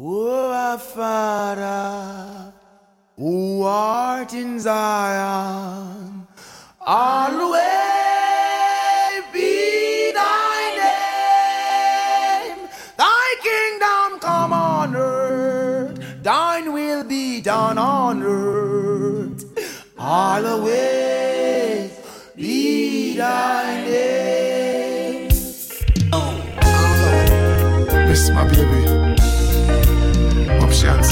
O Father, who art in Zion, always be thy name. Thy kingdom come on earth, thine will be done on earth. Always be thy name. Miss my baby. Options.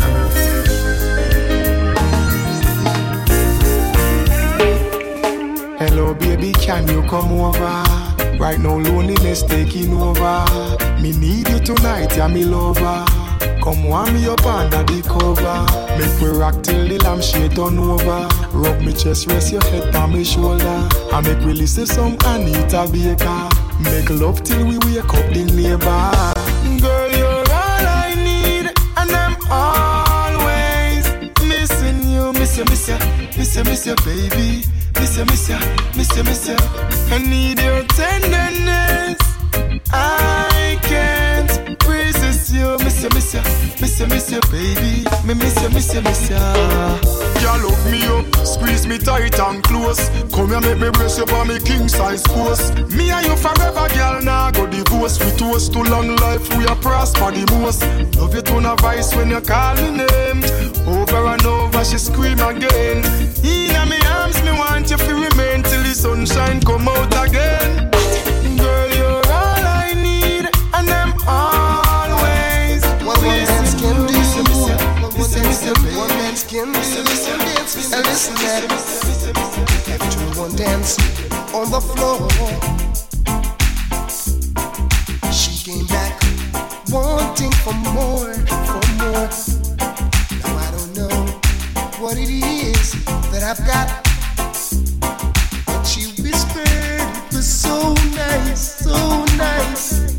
Hello, baby, can you come over? Right now, loneliness taking over. Me need you tonight, yeah, me lover. Come warm me up under the cover. Make we rock till the lampshade turn over. Rub me chest, rest your head on my shoulder. I make we listen some Anita Baker. Make love till we wake up the neighbor. Miss you, miss you, miss you, miss you, baby. Miss you, miss you, miss you, miss you. I need your tenderness. I can't resist you. Miss you, miss you, miss you, miss you, baby. Me miss you, miss you, miss you. Girl, hook me up, squeeze me tight and close. Come here, make me brace you for me king size post. Me and you forever, girl. Now divorce. We toast to long life, we are prosper the most. Love you to a voice when you call me name. Over and over, she scream again. In me arms, me want you to remain till the sunshine come out again. Girl, you're all I need, and I'm always What one man's missing can you. do, Miss you, miss you, what miss you, miss you, baby. one man's can do. And listen that everyone dance on the floor. She wanting for more, for more. Now I don't know what it is that I've got, but she whispered it was so nice, so nice.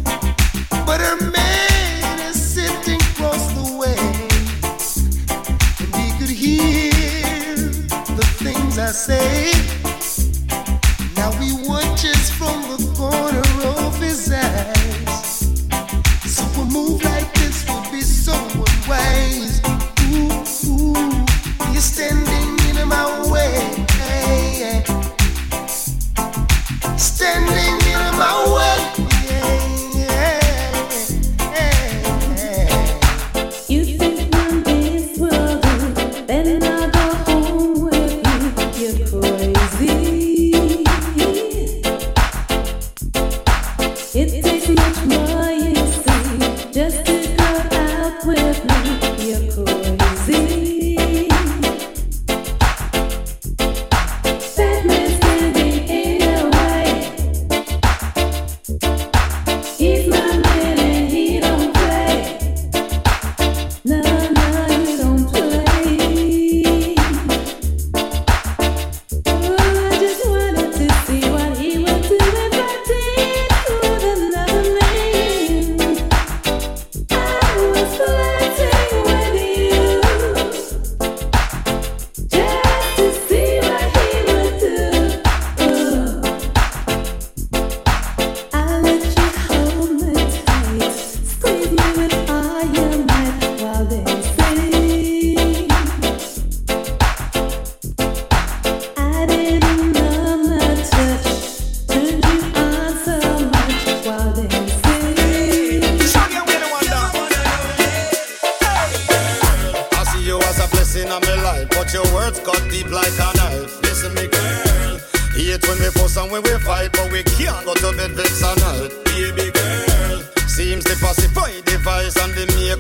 But her man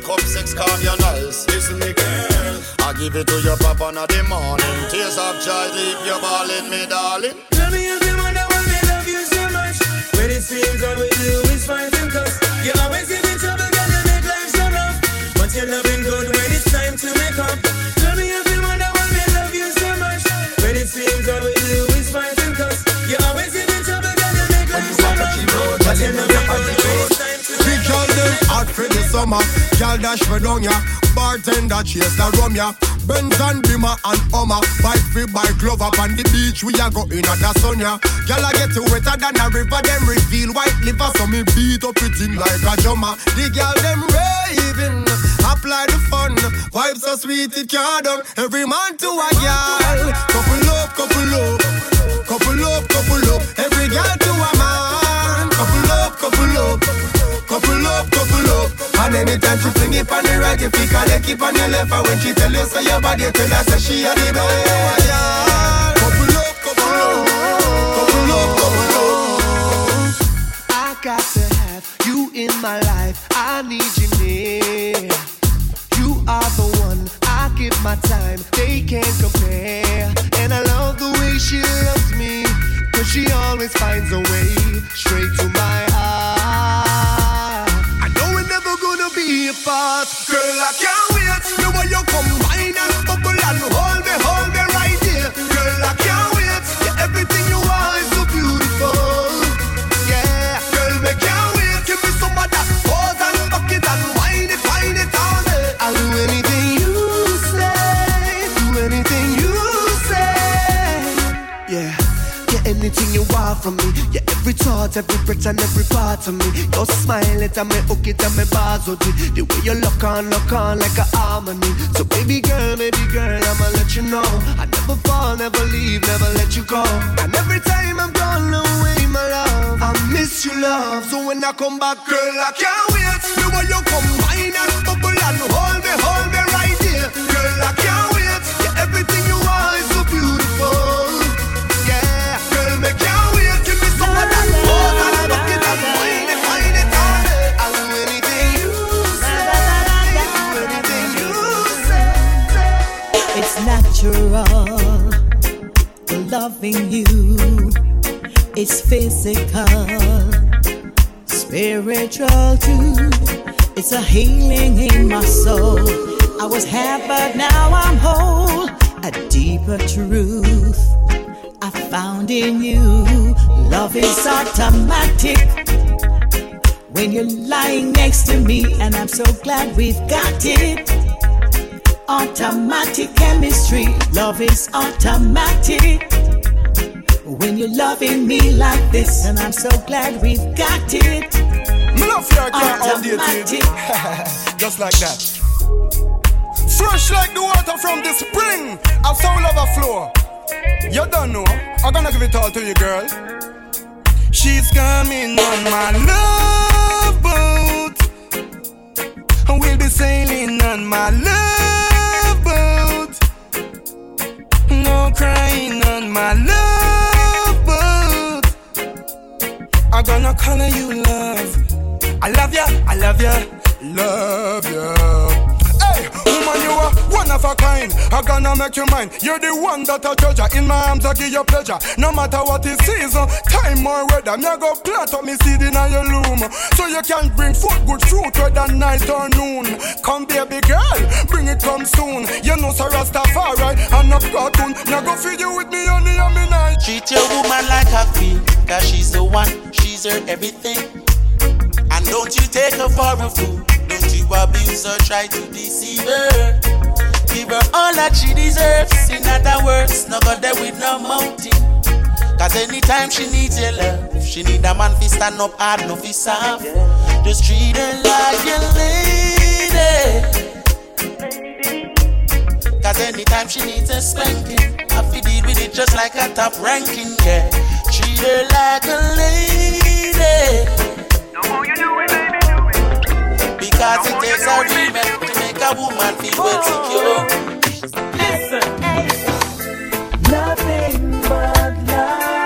calm your nice. Listen, me girl. I give it to your papa in the morning. Tears of joy leave you balling, me darling. Summer. Girl dash for down ya. Bartender chase the rum ya. Benz and Beamer and Hummer. Fight free by glove on the beach. We a go in at the sun ya. Girl I get wetter than a river. Them reveal white liver. So me beat up it in like a drummer. The girl them raving. Apply the fun. Vibes so sweet it can't done. Every man to a girl. Couple up, couple up. Couple up, couple up. Every girl to a man. Couple up, couple up. Couple up, couple up. And anytime she fling it on the right, you pick her keep on your left. And when she tell you say your body, tell her say she a the. Couple up, couple up. Couple up, couple up. I got to have you in my life. I need you near. You are the one I give my time. They can't compare. And I love the way she loves me. Cause she always finds a way straight thought, every breath, and every part of me. Your smile, it and me hook it and me bars with it. The way you look on, look on like a harmony. So baby girl, baby girl, I'ma let you know. I never fall, never leave, never let you go. And every time I'm gone away, my love, I miss you, love. So when I come back, girl, I can't wait. The way you come wine and bubble and hold me, hold me right here. Girl, I can't wait. Yeah, everything you natural, loving you. It's physical, spiritual too. It's a healing in my soul. I was half, but now I'm whole. A deeper truth I found in you. Love is automatic when you're lying next to me, and I'm so glad we've got it automatic chemistry. Love is automatic. When you're loving me like this, and I'm so glad we've got it. Me love your car outdated. Just like that. Fresh like the water from the spring. A soul overflow. You don't know. I'm gonna give it all to you, girl. She's coming on my love boat. We'll be sailing on my love No crying on my love boat. I'm gonna call you love. I love ya, I love ya, love ya. Woman, you are one of a kind. I'm gonna make you mine. You're the one that I treasure. In my arms, I give you pleasure. No matter what the season, uh, time or weather, me I go plant up me seed in your loom. So you can bring forth good fruit whether night or noon. Come, baby girl, bring it come soon. You know, so Rastafari, I'm not cartoon. I go feed you with me honey and me night. Treat your woman like a queen, cause she's the one, she's her everything. And don't you take her for a fool, don't you abuse her, try to deceive her. Give her all that she deserves, in other words, no go there with no mountain. Cause anytime she needs your love, she need a man fi stand up hard, no fi soft. Just treat her like a lady. Cause anytime she needs a spanking, I fi deal with it just like a top ranking, yeah. Treat her like a lady. Because it takes a real man to make a woman feel oh. well secure. Listen. Nothing but love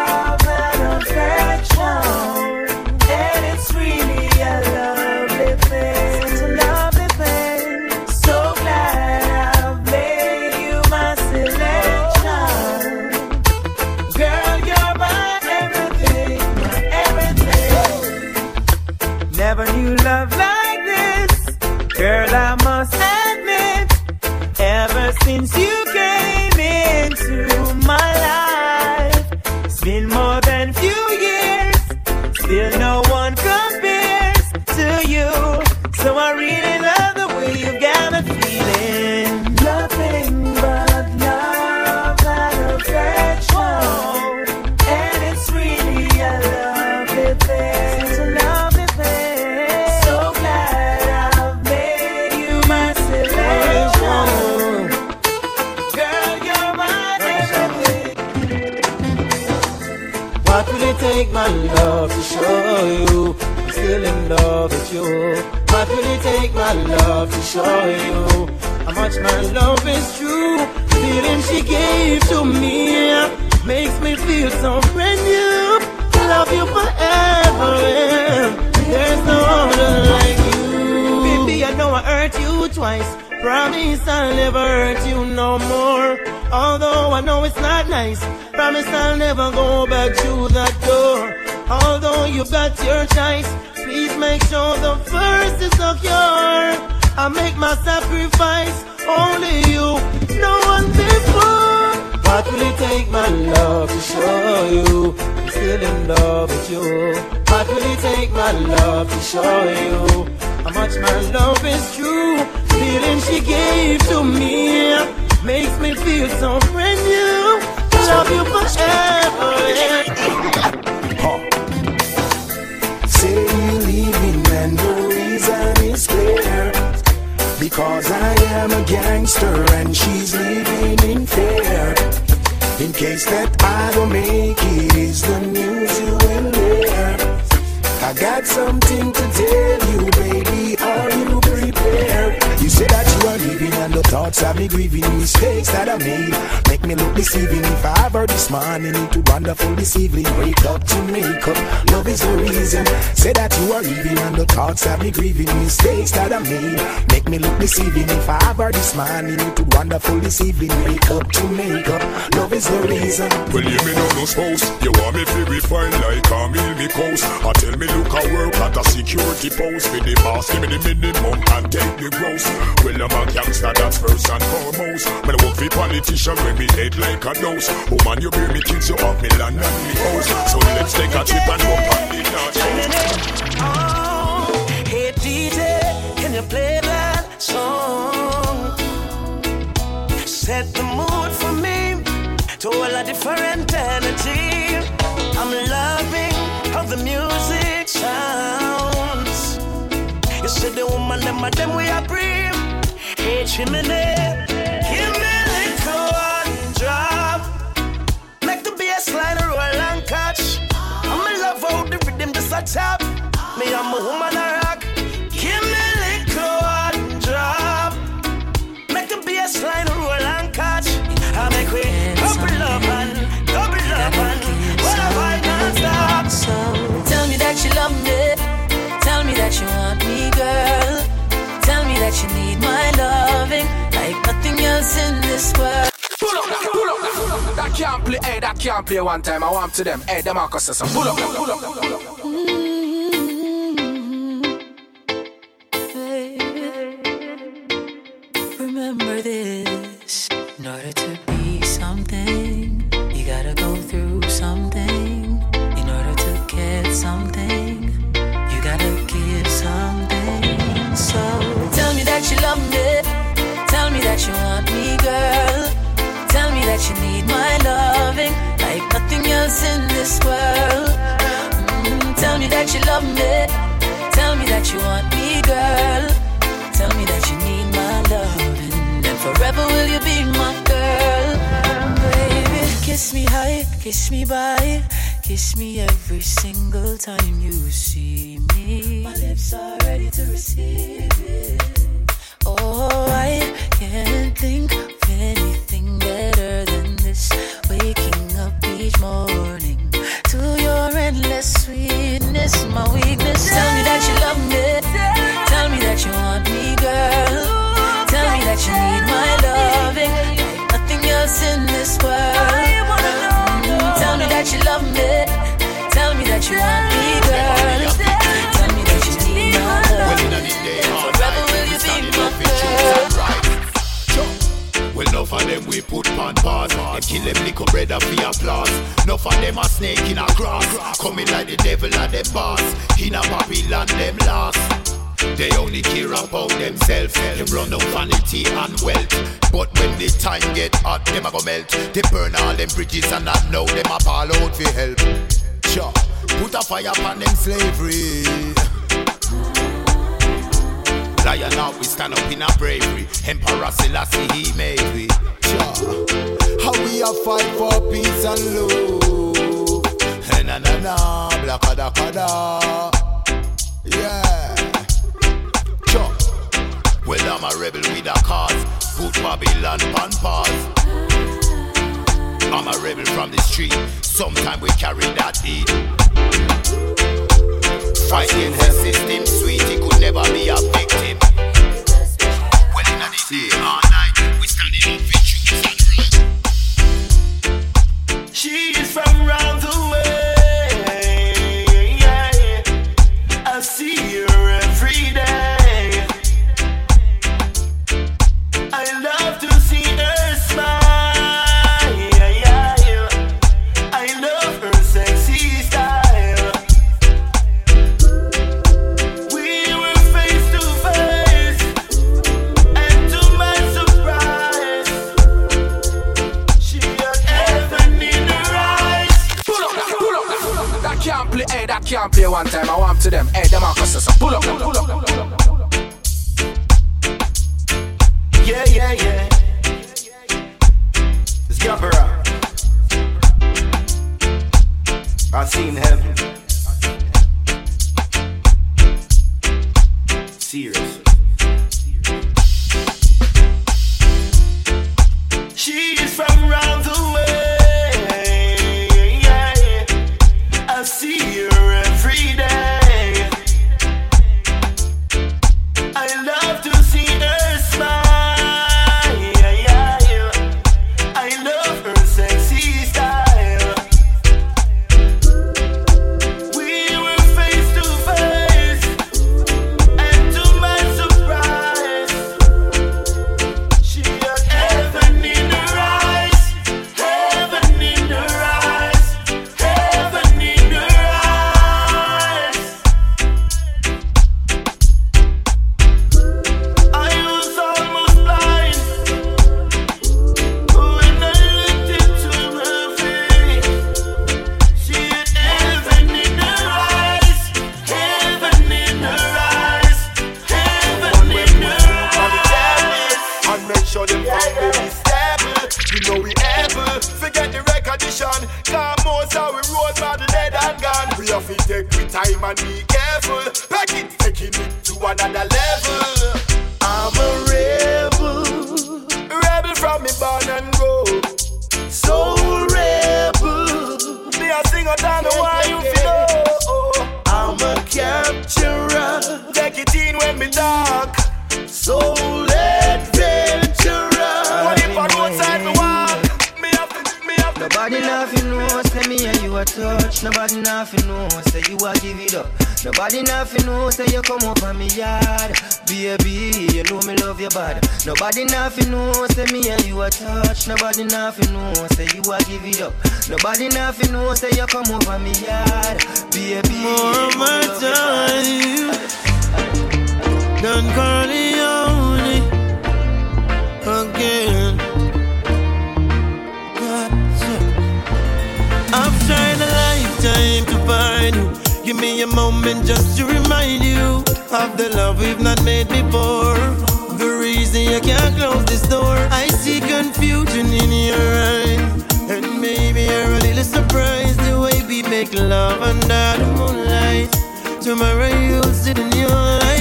since you love with you. What will it take my love to show you how much my love is true? The Feeling she gave to me makes me feel so brand new. Love you forever. and There's no other like you. Baby, I know I hurt you twice. Promise I'll never hurt you no more. Although I know it's not nice. Promise I'll never go back to that door. Although you got your choice, please make sure the first is secure. I make my sacrifice, only you, no one before. What will it take, my love, to show you I'm still in love with you? What will it take, my love, to show you how much my love is true? Feeling she gave to me makes me feel so brand new. Love you forever. Say and the reason is clear. Because I am a gangster and she's leaving in fear. In case that I don't make it, is the news you will hear. I got something to tell you, baby. Are you prepared? You say that you are leaving and the thoughts have me grieving mistakes that I made. Make me look deceiving. If I ever this morning into wonderful evening, wake up to make up. Love is the reason. Say that you are leaving and the thoughts have me grieving mistakes that I made. Make me look deceiving. If I ever this morning into wonderful evening, wake up to make up. Love is the reason. Well, you me know no spouse. You want me to refine like a meal me coast. I tell me look I work at a security post. With the boss, give me the minimum and take the gross. Well, I'm a gangster, that's first and foremost. But I work for politician when like a you bear me you me land and me house. So let's take a trip and on the. Oh, hey DJ, can you play that song? Set the mood for me to all a different energy. I'm loving how the music sounds. You said the woman, them them we are breathe. Hey, chimney, rhythm a tap. Me, I'm a woman a rock. Give me a little one drop. Make the bass line roll and catch. I make we double up and double up and what a vibe non-stop. So tell me that you love me. Tell me that you want me, girl. Tell me that you need my loving like nothing else in this world. Play, hey, that can't play one time. I want to them, hey, them Marcus says, pull up, now, pull up, pull up. Kill them little brother for applause. Enough of them a snake in a grass. Coming like the devil at the boss. In a Babylon, them lost. They only care about themselves. Them run out vanity and wealth. But when the time get hot, them a go melt. They burn all them bridges and I know them a ball out for help. Sure, put a fire upon them slavery. Lion out, we stand up in a bravery. Emperor Selassie, he made we. Sure. How we a fight for peace and love. Eh, na na na, black ada brother. Yeah. Sure. Well, I'm a rebel with a cause. Put Babylon on pause. I'm a rebel from the street. Sometime we carry that heat. Fighting the system sweet, he could never be a victim. Well, in the day, all night, we standing up for truth and right. She is from round Don Corleone again. I've tried a lifetime to find you. Give me a moment just to remind you of the love we've not made before. The reason you can't close this door. I see confusion in your eyes. And maybe you're a little surprised the way we make love under the moonlight. Tomorrow you'll sit in your light.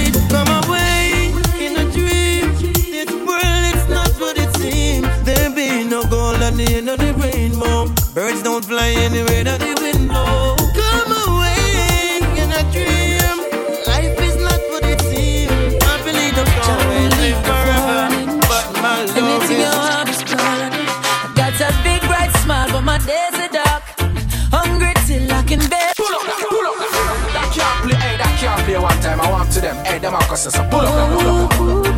The end of the rainbow. Birds don't fly anywhere that the wind blow. Come away in a dream. Life is not what it seems. I believe don't always live forever. But my love Anything you is. want, just call on it. I got a big bright smile, but my days are dark. Hungry till I can bear. Pull up, pull up, pull up. That can't play, hey, that can't play one time. I want to them, hey, them are customers. So pull up, that, pull up, pull up.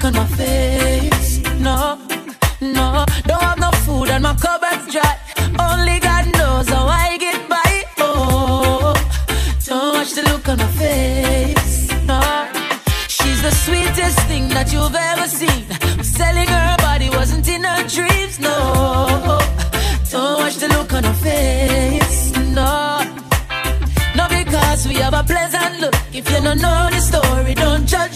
look on my face. No, no, don't have no food and my cupboard's dry. Only God knows how I get by. Oh, don't watch the look on her face. No, she's the sweetest thing that you've ever seen. Selling her body wasn't in her dreams. No, don't watch the look on her face. No, no, because we have a pleasant look. If you don't know the story, don't judge.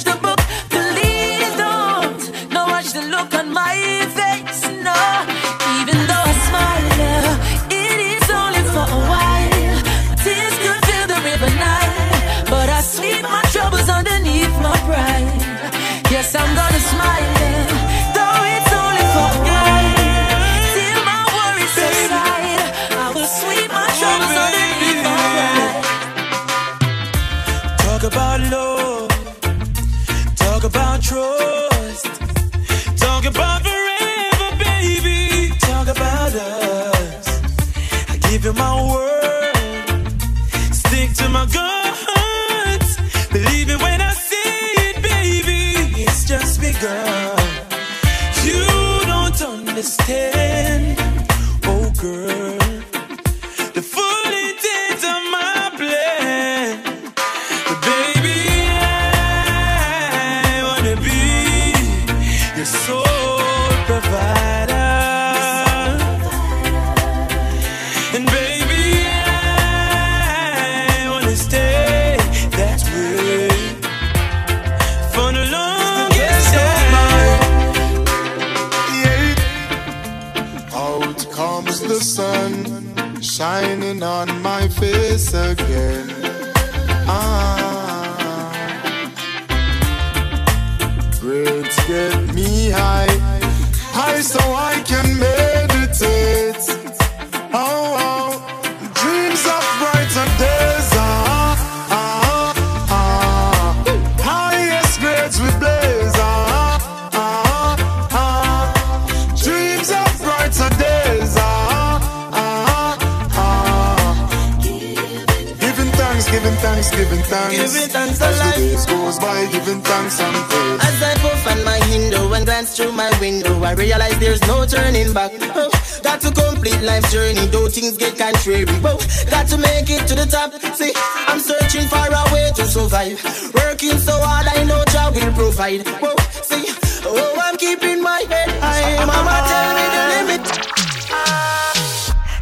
Oh, see, oh, I'm keeping my head high. Mama tell me the limit.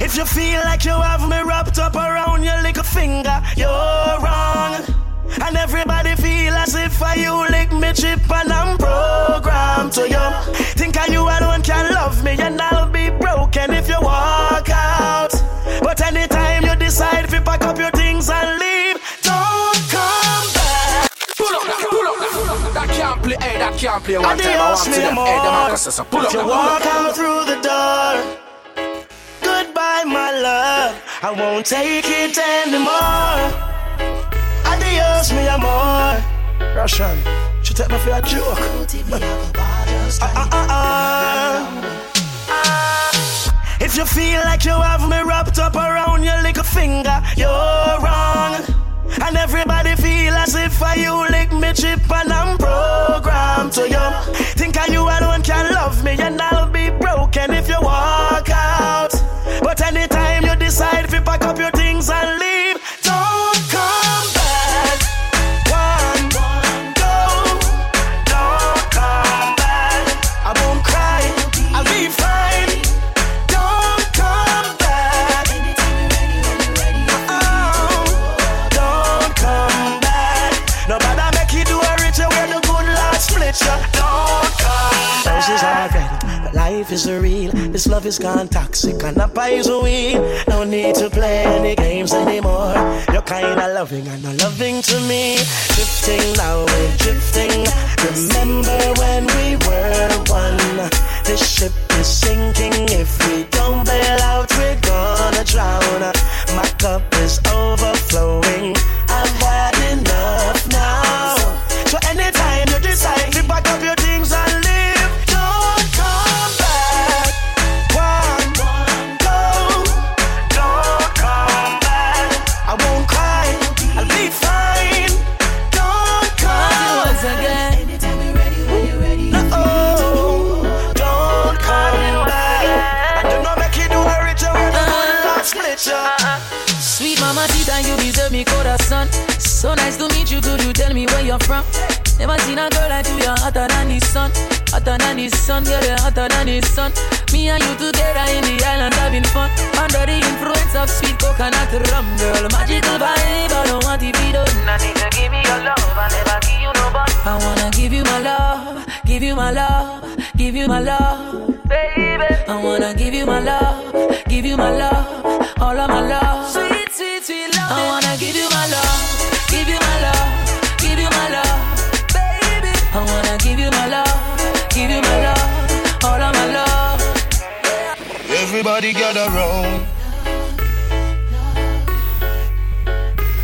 If you feel like you have me wrapped up around your little finger, you're wrong. And everybody feel as if I you lick me chip and I'm programmed to you. Think I you alone can love me and I'll be broken if you walk out. But anytime you decide to pack up your things and leave, That can't play, hey, that can't play one time. I Adios, want to mi them, amor. hey, them are so pull up, You that, pull walk up. out through the door. Goodbye, my love. I won't take it anymore. Adios, mi amor. Russian, she take me for a joke. Ah, ah, ah. If you feel like you have me wrapped up around your little finger, you're wrong. And everybody feel as if I you lick me chip and I'm programmed to you. Think I you alone can love me and I'll be broken if you walk out. But anytime you decide to pack up your things and leave, life is real. This love is gone toxic and not poison. No need to play any games anymore. You're kinda loving and not loving to me. Drifting now, we're drifting. Remember when we were one? This ship is sinking. If we don't bail out, we're gonna drown. My cup is overflowing. you're from. Never seen a girl like you, you're hotter than the sun. Hotter than the sun, girl, you're hotter than the sun. Me and you together in the island having fun. Under the influence of sweet coconut rum, girl. Magical vibe, I don't want to be done. I need to give me your love, I never give you no but. I wanna give you my love, give you my love, give you my love. Baby. I wanna give you my love, give you my love, all of my love. Everybody gather round.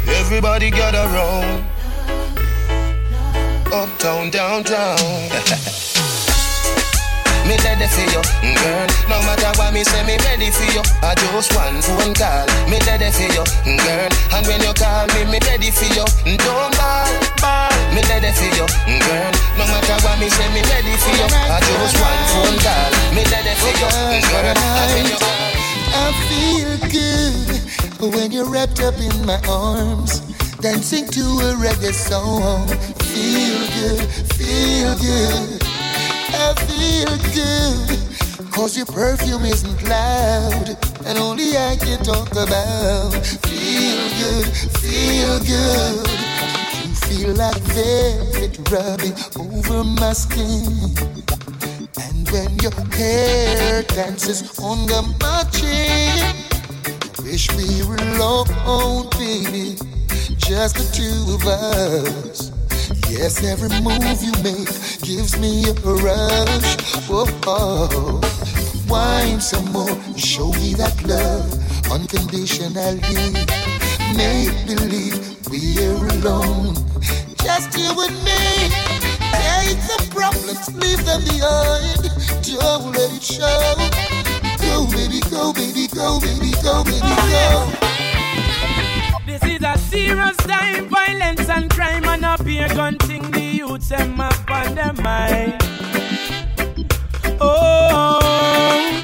Everybody gather round. Uptown, downtown. me ready for you, mm, girl. No matter what me say, me ready for you. I just one phone call, me ready for you, mm, girl. And when you call me, me ready for you. Mm, don't ball, ball, me ready for you, girl. No matter what me say, me ready for you. I just one phone call, me ready for you, girl. And when you I feel good when you're wrapped up in my arms, dancing to a reggae song. Feel good, feel good. I feel good, cause your perfume isn't loud, and only I can talk about. Feel good, feel good. Feel like velvet rubbing over my skin. And when your hair dances under my chin, wish we were alone, baby, just the two of us. Yes, every move you make gives me a rush. Whoa, oh. wine some more, show me that love unconditionally. Make believe we're alone, just you and me. Take the problems, leave them behind. Don't let it show. Go, baby, go, baby, go, baby, go, baby, go. This is a serious time, violence and crime, and up here gunting the youths them up on their mind. Oh,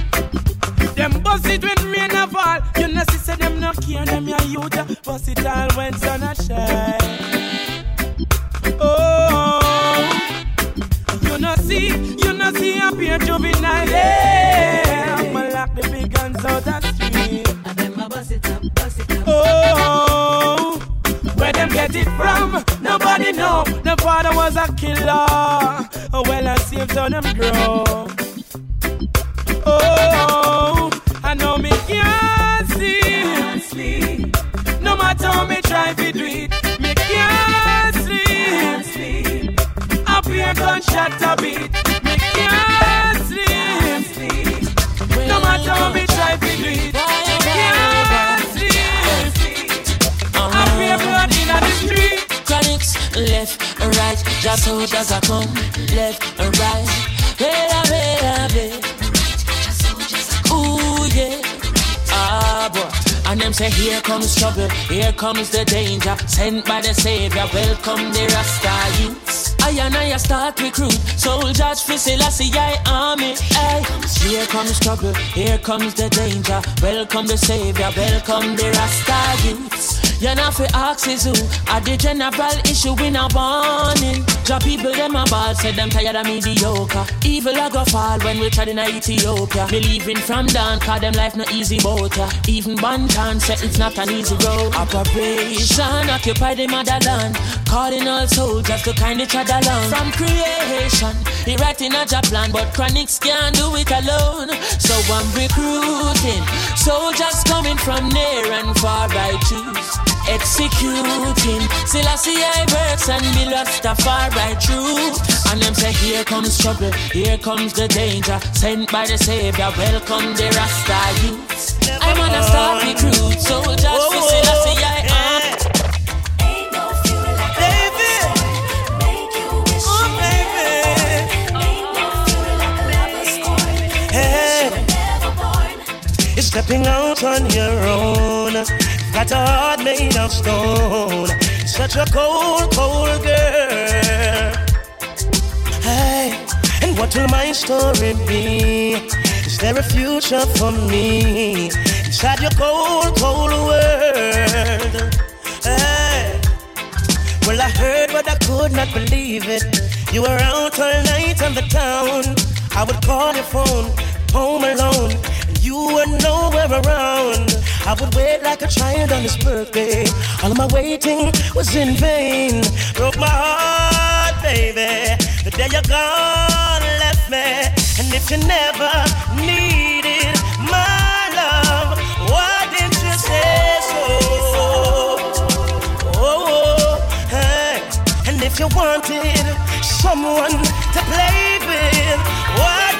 them bust it when rain a fall. You say them no care, them your youth, bust it all when sun a shine. Oh, you know, see, you know, see, up here juvenile. Yeah, I'ma lock the big guns out the street. And them a bust it up, bust it up. Oh, where them get it from? Nobody know. The father was a killer. Oh, well, I saved on them grow. Oh, gunshot a beat, me can't sleep. No matter how me try to do it, can't sleep. Up here blood in the street. Chronics, left right, just how does I come, left and right. Hey, hey, hey, Ooh, yeah. Ah, boy. And them say, here comes trouble, here comes the danger. Sent by the Savior, welcome the Rasta youths. I and I start recruit soldiers for Selassie I army. Hey. Here comes trouble, here comes the danger. Welcome the Savior, welcome the Rasta youths. You know fi ask is who? Are the general issue in a warning. Job people them a ball Say them tired of mediocre. Evil a go fall when we tried in Ethiopia. Me leaving from down Cause them life no easy boat ya. Even Banton say it's not an easy road. Operation Occupy the motherland. Calling all soldiers to kind each other along. From creation He writing a job plan But Chronixx can't do it alone. So I'm recruiting Soldiers coming from near and far I choose executing. Selassie I works and be Rastafari true. And them say, here comes trouble, here comes the danger. Sent by the Savior, welcome the Rasta youths. I'm on a start recruit, soldiers for Selassie I am. Oh, hey, you're stepping out on your own. Got a heart made of stone. Such a cold, cold girl. Hey, and what will my story be? Is there a future for me inside your cold, cold world? Hey, well I heard, but I could not believe it. You were out all night on the town. I would call your phone, home alone, and you were nowhere around. I would wait like a child on his birthday. All of my waiting was in vain. Broke my heart, baby. The day you're gone left me And if you never needed my love, why didn't you say so? Oh, hey. And if you wanted someone to play with, why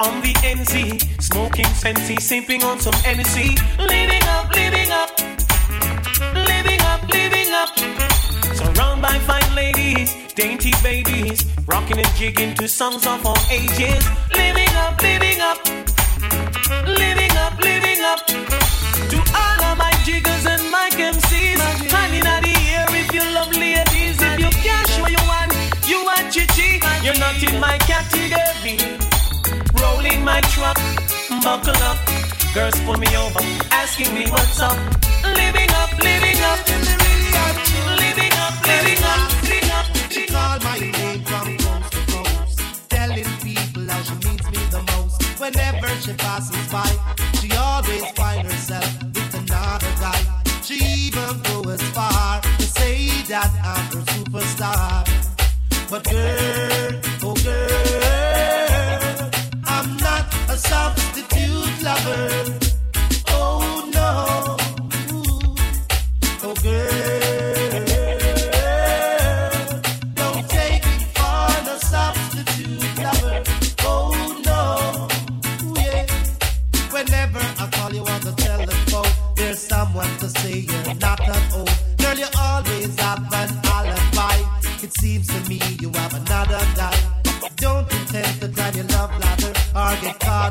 on the NZ, smoking Fenty, sipping on some Hennessy, living up, living up, living up, living up. Surrounded by fine ladies, dainty babies, rocking and jigging to songs of all ages, living up, living up, living up, living up. To all of my jiggers and my MCs, hand in the air if you love ladies, if you can't show you one, you are chichi, you're not in my category. My truck, buckle up. Girls pull me over, asking me what's up. Living up, living up, living up, living up, living up, living up. She called my name from coast to coast, telling people how she means me the most. Whenever she passes by, she always finds herself with another guy. She even go as far to say that I'm her superstar. But girl,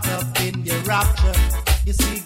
caught up in your rapture. You see,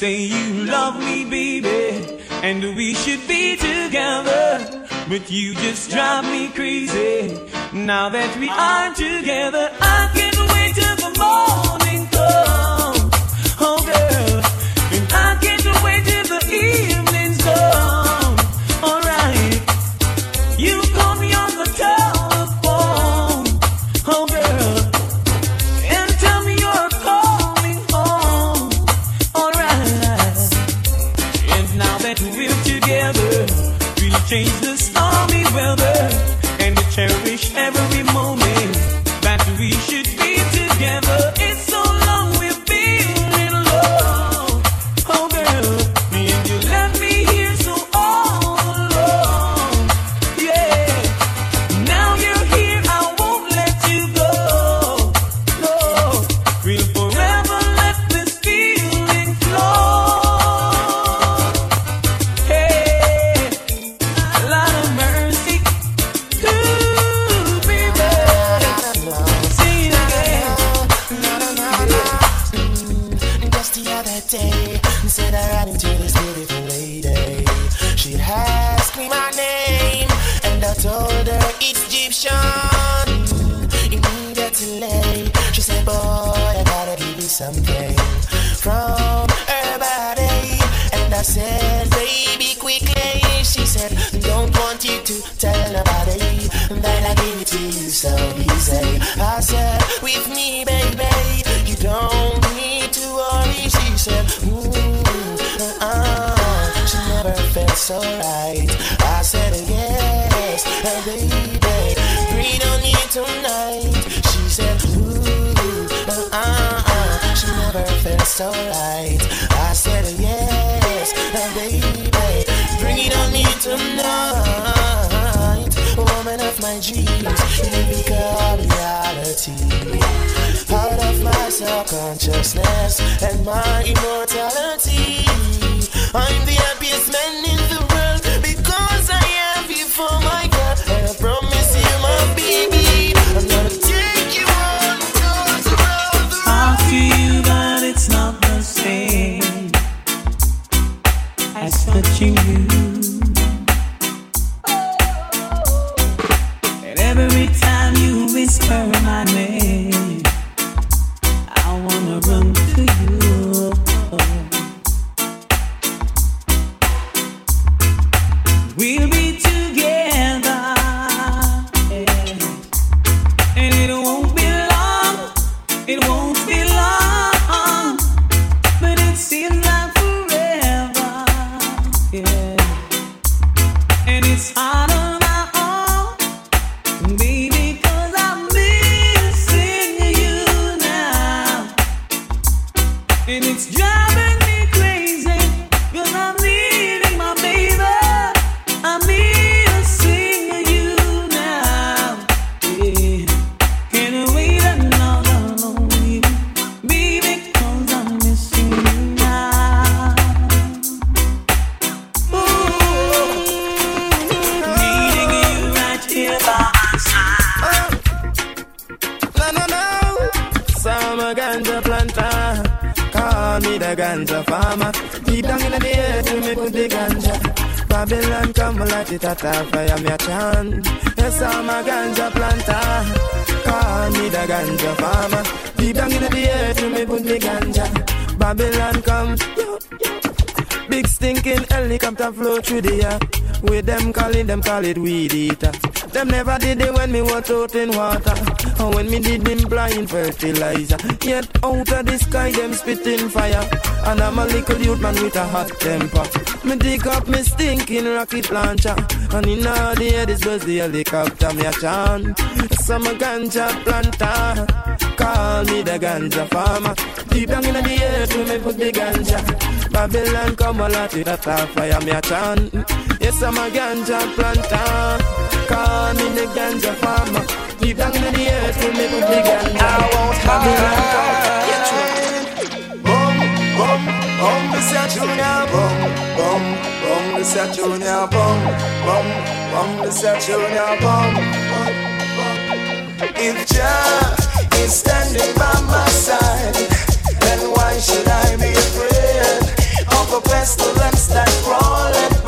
say you love me, baby, and we should be together. But you just drive me crazy. Now that we are together, I can't wait till the morning comes. Oh, girl, and I can't wait till the evening's reality. So say, I said, with me, baby, you don't need to worry. She said, Ooh, uh, she never felt so right. I said, yes, uh, baby, breathe on me tonight. She said, Ooh, uh, uh, she never felt so right. I said, yes, uh, baby, bring it on me tonight. My dreams, you become reality. Out of my subconsciousness and my immortality. I'm the happiest man in the world because I have you my God. And I promise you, my baby, I'm gonna take you on the I feel that it's not the same as touching you. We'll them call it weed eater. Them never did it when me was out in water. Or when me did them blind fertilizer. Yet out of the sky, them spitting fire. And I'm a little youth man with a hot temper. Me dig up me stinking rocket launcher. And in all the air, this was the helicopter, me a chant. Some ganja planter. Call me the ganja farmer. Deep down in the earth, we me put the ganja. Babylon come a lot with a fire, me a chant. Yes, I'm a ganja planter. Call me the ganja farmer. Deep down in the earth, we me put the ganja. Babylon come. Bum, bum, bum, this a junior bum, bum, bum, this a junior Boom, bum, bum, this a junior Boom, boom, bum. If Jah is standing by my side, then why should I be afraid of a pestilence that crawleth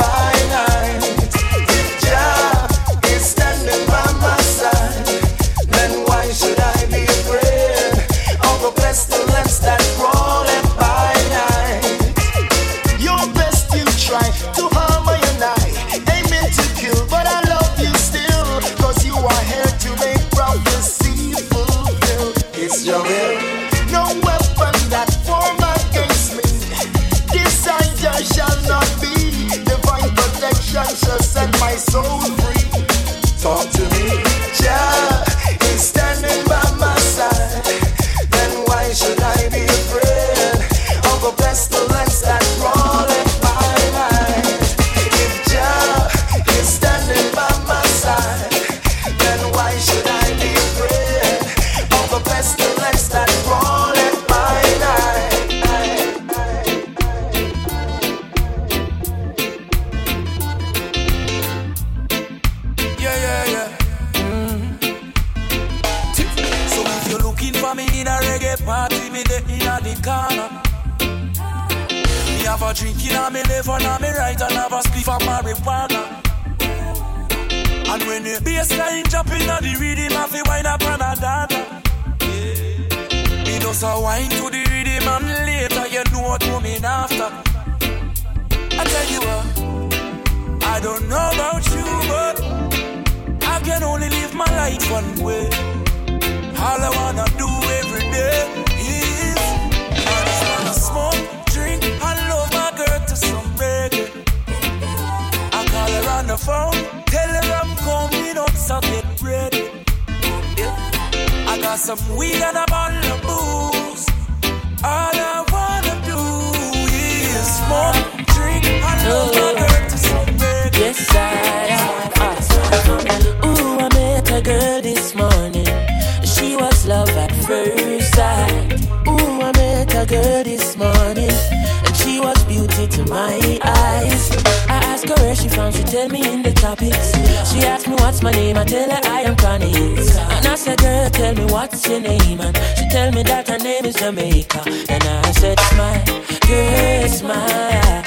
tell me in the topics. She asked me what's my name, I tell her I am Chronixx. And I said, girl, tell me what's your name. And she tell me that her name is Jamaica. And I said, smile, girl, smile.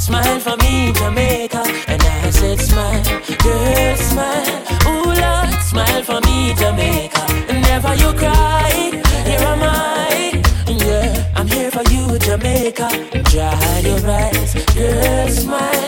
Smile for me, Jamaica. And I said, smile, girl, smile. Ooh, Lord, smile for me, Jamaica. And Never you cry, here am I. Yeah, I'm here for you, Jamaica. Dry your eyes, girl, smile.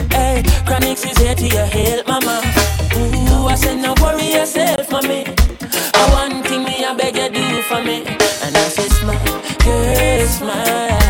Hey, Chronixx is here to your help, mama. Ooh, I said, no worry yourself, mommy. I one thing me, I beg you do for me. And I say, smile, girl. Smile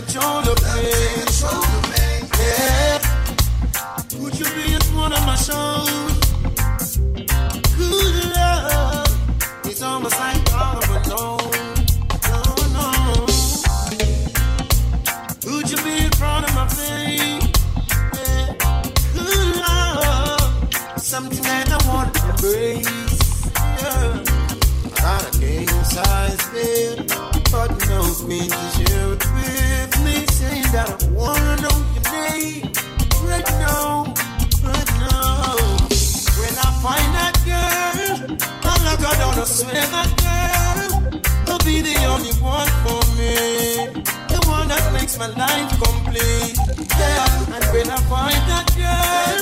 control of me. Yeah. Would you be at one of my shows? My life complete. Yeah, and when I find that girl,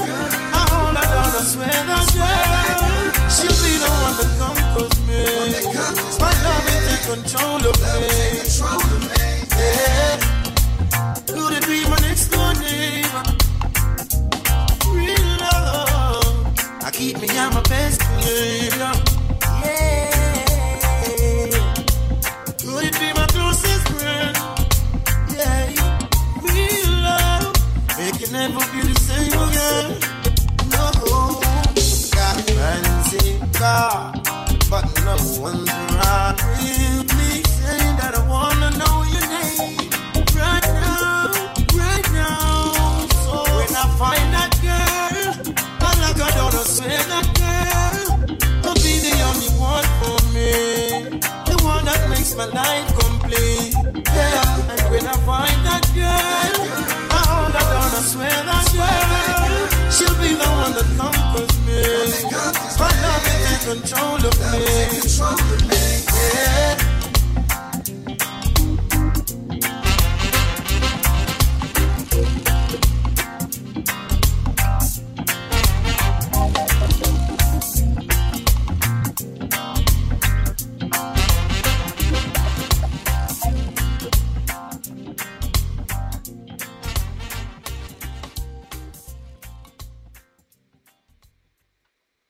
I hold her down, I swear that girl, she'll be the one that conquers me. My love will take control of me. Yeah. Could it be my next door neighbor? Real love. I keep me on my best behavior. My life complete. Yeah, and when I find that girl, I hold her down, I swear that girl, she'll be the one that conquers me. My love will take control of me.